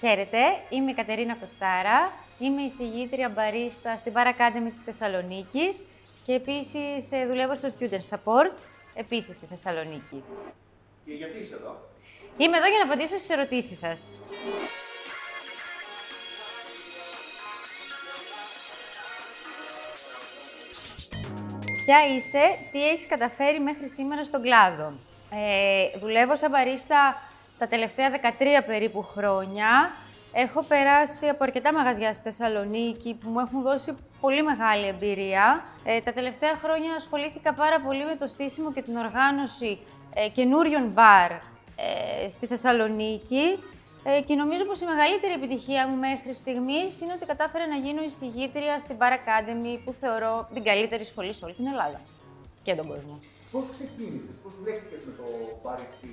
Χαίρετε, είμαι η Κατερίνα Κωστάρα, είμαι η συγγήτρια μπαρίστα στην Bar Academy της Θεσσαλονίκης και επίσης ε, δουλεύω στο Student Support, επίσης στη Θεσσαλονίκη. Και γιατί είσαι εδώ; Είμαι εδώ για να απαντήσω στις ερωτήσεις σας. Ποια είσαι, τι έχεις καταφέρει μέχρι σήμερα στον κλάδο; Ε, δουλεύω σαν μπαρίστα τα τελευταία 13 περίπου χρόνια. Έχω περάσει από αρκετά μαγαζιά στη Θεσσαλονίκη που μου έχουν δώσει πολύ μεγάλη εμπειρία. Ε, τα τελευταία χρόνια ασχολήθηκα πάρα πολύ με το στήσιμο και την οργάνωση ε, καινούριων μπαρ ε, στη Θεσσαλονίκη ε, και νομίζω πως η μεγαλύτερη επιτυχία μου μέχρι στιγμής είναι ότι κατάφερα να γίνω εισηγήτρια στην Bar Academy που θεωρώ την καλύτερη σχολή σε όλη την Ελλάδα και τον κόσμο. Πώς ξεκίνησες, πώς βρέθηκες με το μπαριστή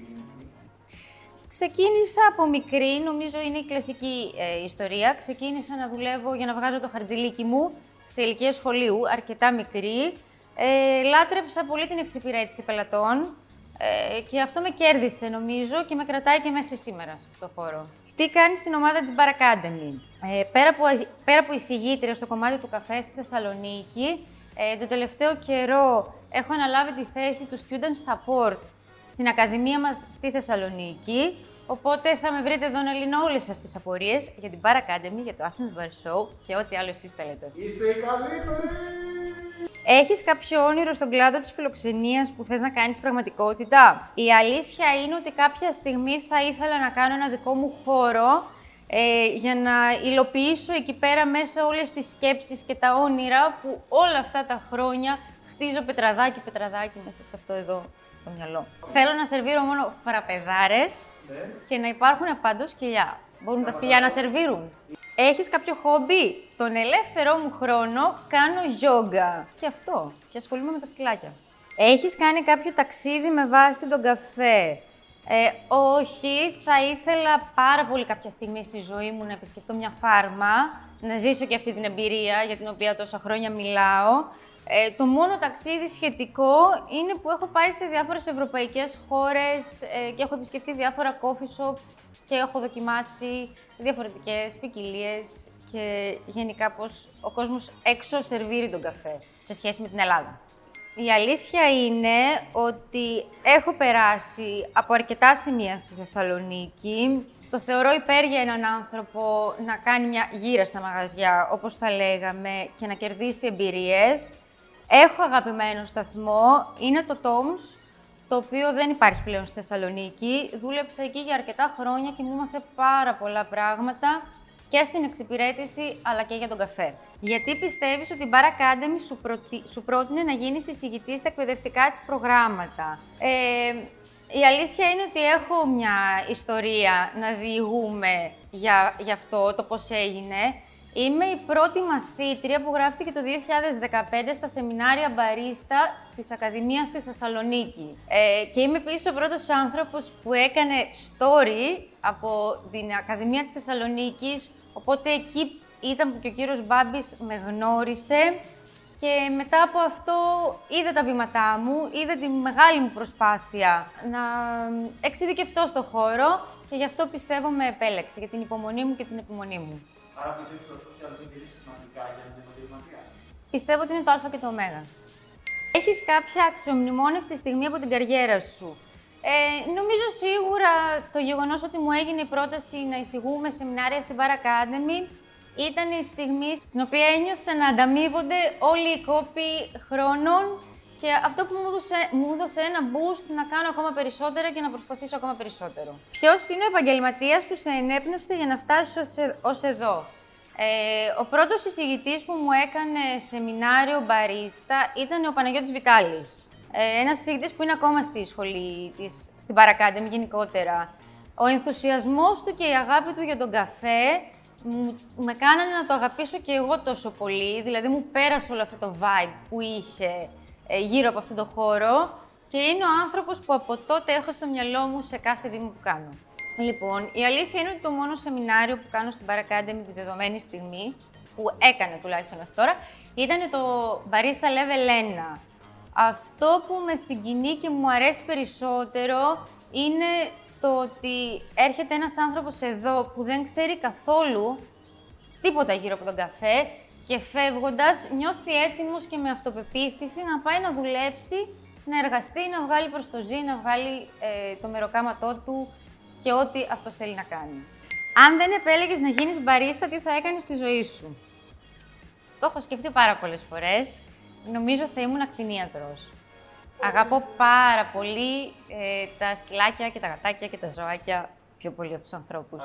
Ξεκίνησα από μικρή, νομίζω είναι η κλασική ε, ιστορία. Ξεκίνησα να δουλεύω για να βγάζω το χαρτζιλίκι μου σε ηλικία σχολείου, αρκετά μικρή. Ε, λάτρεψα πολύ την εξυπηρέτηση πελατών ε, και αυτό με κέρδισε νομίζω και με κρατάει και μέχρι σήμερα σε αυτό το χώρο. Τι κάνει στην ομάδα της Bar Academy; Ε, πέρα, από, πέρα από εισηγήτρια στο κομμάτι του καφέ στη Θεσσαλονίκη, ε, τον τελευταίο καιρό έχω αναλάβει τη θέση του Student Support στην Ακαδημία μας στη Θεσσαλονίκη. Οπότε θα με βρείτε εδώ να λύνω όλες σας τις απορίες για την Bar Academy, για το Athens Bar Show και ό,τι άλλο εσείς θέλετε. Είσαι η καλύτερη! Έχεις κάποιο όνειρο στον κλάδο της φιλοξενίας που θες να κάνεις πραγματικότητα; Η αλήθεια είναι ότι κάποια στιγμή θα ήθελα να κάνω ένα δικό μου χώρο ε, για να υλοποιήσω εκεί πέρα μέσα όλες τις σκέψεις και τα όνειρα που όλα αυτά τα χρόνια χτίζω πετραδάκι, πετραδάκι μέσα σε αυτό εδώ το μυαλό. Θέλω να σερβίρω μόνο φραπεδάρες Ναι. και να υπάρχουν παντού σκυλιά. Μπορούν τα σκυλιά να σερβίρουν. Έχεις κάποιο χόμπι; Τον ελεύθερό μου χρόνο κάνω γιόγκα. Και αυτό. Και ασχολούμαι με τα σκυλάκια. Έχεις κάνει κάποιο ταξίδι με βάση τον καφέ; Ε, όχι, θα ήθελα πάρα πολύ κάποια στιγμή στη ζωή μου να επισκεφτώ μια φάρμα, να ζήσω και αυτή την εμπειρία για την οποία τόσα χρόνια μιλάω. Ε, το μόνο ταξίδι σχετικό είναι που έχω πάει σε διάφορες ευρωπαϊκές χώρες ε, και έχω επισκεφτεί διάφορα coffee shop και έχω δοκιμάσει διαφορετικές ποικιλίες και γενικά πώς ο κόσμος έξω σερβίρει τον καφέ σε σχέση με την Ελλάδα. Η αλήθεια είναι ότι έχω περάσει από αρκετά σημεία στη Θεσσαλονίκη. Το θεωρώ υπέρ για έναν άνθρωπο να κάνει μια γύρα στα μαγαζιά, όπως θα λέγαμε, και να κερδίσει εμπειρίες. Έχω αγαπημένο σταθμό, είναι το Toms, το οποίο δεν υπάρχει πλέον στη Θεσσαλονίκη. Δούλεψα εκεί για αρκετά χρόνια και μου έμαθε πάρα πολλά πράγματα και στην εξυπηρέτηση αλλά και για τον καφέ. Γιατί πιστεύεις ότι η Bar Academy σου, προτι... σου πρότεινε να γίνεις εισηγητής στα εκπαιδευτικά της προγράμματα; Ε, η αλήθεια είναι ότι έχω μια ιστορία να διηγούμε για, για αυτό, το πώς έγινε. Είμαι η πρώτη μαθήτρια που γράφτηκε το 2015 στα σεμινάρια μπαρίστα της Ακαδημίας στη Θεσσαλονίκη. Ε, και είμαι επίσης ο πρώτος άνθρωπος που έκανε story από την Ακαδημία της Θεσσαλονίκης, οπότε εκεί ήταν που και ο κύριος Μπάμπης με γνώρισε και μετά από αυτό είδε τα βήματά μου, είδε τη μεγάλη μου προσπάθεια να εξειδικευτώ στο χώρο και γι' αυτό πιστεύω με επέλεξε για την υπομονή μου και την επιμονή μου. Άρα πιστεύεις ότι τα social media είναι σημαντικά για έναν επαγγελματία. Πιστεύω ότι είναι το Α και το Ω. Έχεις κάποια αξιομνημόνευτη στιγμή από την καριέρα σου; Ε, νομίζω σίγουρα το γεγονός ότι μου έγινε η πρόταση να εισηγούμε σεμινάρια στην Bar Academy ήταν η στιγμή στην οποία ένιωσα να ανταμείβονται όλοι οι κόποι χρόνων και αυτό που μου έδωσε, μου έδωσε ένα boost να κάνω ακόμα περισσότερα και να προσπαθήσω ακόμα περισσότερο. Ποιος είναι ο επαγγελματίας που σε ενέπνευσε για να φτάσεις ως εδώ; Ε, ο πρώτος εισηγητής που μου έκανε σεμινάριο μπαρίστα ήταν ο Παναγιώτης Βιτάλης. Ε, ένας εισηγητής που είναι ακόμα στη σχολή της, στην Bar Academy γενικότερα. Ο ενθουσιασμός του και η αγάπη του για τον καφέ μου, με κάνανε να το αγαπήσω και εγώ τόσο πολύ. Δηλαδή μου πέρασε όλο αυτό το vibe που είχε ε, γύρω από αυτόν τον χώρο και είναι ο άνθρωπος που από τότε έχω στο μυαλό μου σε κάθε βήμα που κάνω. Λοιπόν, η αλήθεια είναι ότι το μόνο σεμινάριο που κάνω στην Bar Academy τη δεδομένη στιγμή, που έκανε τουλάχιστον μέχρι τώρα, ήταν το Barista Level 1. Αυτό που με συγκινεί και μου αρέσει περισσότερο είναι στο ότι έρχεται ένας άνθρωπος εδώ που δεν ξέρει καθόλου τίποτα γύρω από τον καφέ και φεύγοντας νιώθει έτοιμος και με αυτοπεποίθηση να πάει να δουλέψει, να εργαστεί, να βγάλει προς το ζή, να βγάλει ε, το μεροκάματό του και ό,τι αυτός θέλει να κάνει. Αν δεν επέλεγες να γίνεις μπαρίστα, τι θα έκανες στη ζωή σου; Το έχω σκεφτεί πάρα πολλές φορές. Νομίζω θα ήμουν ακτινίατρος. Αγαπώ πάρα πολύ ε, τα σκυλάκια και τα γατάκια και τα ζωάκια πιο πολύ από τους ανθρώπους.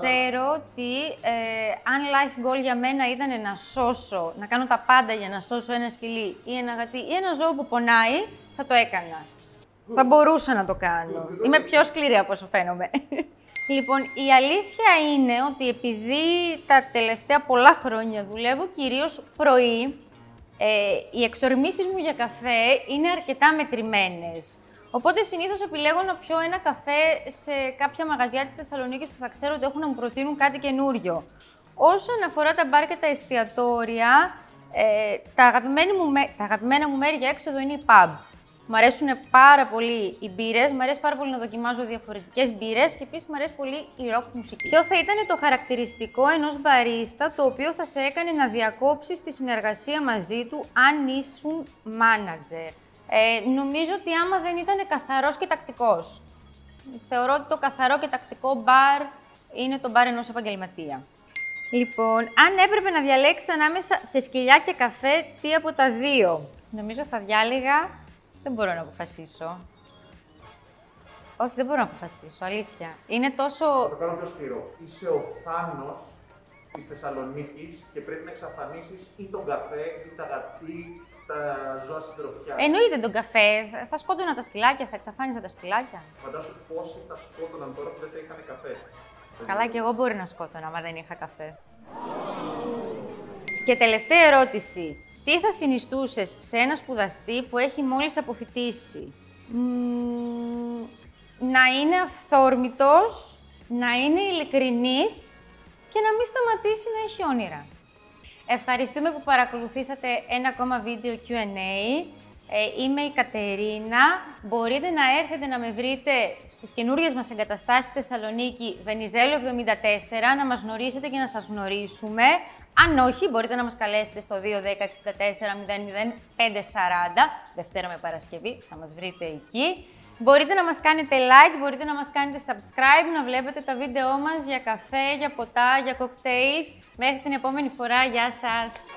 Ξέρω ότι ε, αν life goal για μένα ήταν να σώσω, να κάνω τα πάντα για να σώσω ένα σκυλί ή ένα γατί ή ένα ζώο που πονάει, θα το έκανα. Θα μπορούσα να το κάνω. Είμαι πιο σκληρή από όσο φαίνομαι. Λοιπόν, η αλήθεια είναι ότι επειδή τα τελευταία πολλά χρόνια δουλεύω κυρίως πρωί, ε, οι εξορμήσεις μου για καφέ είναι αρκετά μετρημένες. Οπότε συνήθως επιλέγω να πιω ένα καφέ σε κάποια μαγαζιά της Θεσσαλονίκης που θα ξέρω ότι έχουν να μου προτείνουν κάτι καινούριο. Όσον αφορά τα μπαρ και τα εστιατόρια, ε, τα, αγαπημένα μου, με- τα αγαπημένα μου μέρη για έξοδο είναι η pub. Μου αρέσουν πάρα πολύ οι μπύρες, μου αρέσει πάρα πολύ να δοκιμάζω διαφορετικές μπύρες και επίσης μου αρέσει πολύ η rock μουσική. Ποιο θα ήταν το χαρακτηριστικό ενός μπαρίστα το οποίο θα σε έκανε να διακόψεις τη συνεργασία μαζί του αν ήσουν manager; Ε, νομίζω ότι άμα δεν ήταν καθαρός και τακτικός. Θεωρώ ότι το καθαρό και τακτικό μπαρ είναι το μπαρ ενός επαγγελματία. Λοιπόν, αν έπρεπε να διαλέξεις ανάμεσα σε σκυλιά και καφέ, τι από τα δύο; Νομίζω θα διάλεγα. Δεν μπορώ να αποφασίσω. Όχι, δεν μπορώ να αποφασίσω, αλήθεια. Είναι τόσο. Θα το κάνω πιο σκληρό. Είσαι ο Θάνος της Θεσσαλονίκης και πρέπει να εξαφανίσεις ή τον καφέ ή τα γατί, τα ζώα συντροφιά. Εννοείται τον καφέ. Θα- Θα σκότωνα τα σκυλάκια, θα εξαφάνιζα τα σκυλάκια. Φαντάσου πόσοι θα σκότωναν τώρα που δεν θα είχαν καφέ. Καλά, και εγώ μπορεί να σκότωνα, άμα δεν είχα καφέ. Και τελευταία ερώτηση. Τι θα συνιστούσες σε ένα σπουδαστή που έχει μόλις αποφοιτήσει. Μμμ, να είναι αυθόρμητος, να είναι ειλικρινής και να μην σταματήσει να έχει όνειρα. Ευχαριστούμε που παρακολουθήσατε ένα ακόμα βίντεο Q&A. Ε, είμαι η Κατερίνα. Μπορείτε να έρθετε να με βρείτε στις καινούργιες μας εγκαταστάσεις στη Θεσσαλονίκη, Βενιζέλο 74, να μας γνωρίσετε και να σας γνωρίσουμε. Αν όχι, μπορείτε να μας καλέσετε στο 210 64 00 540, Δευτέρα με Παρασκευή, θα μας βρείτε εκεί. Μπορείτε να μας κάνετε like, μπορείτε να μας κάνετε subscribe, να βλέπετε τα βίντεό μας για καφέ, για ποτά, για cocktails. Μέχρι την επόμενη φορά, γεια σας!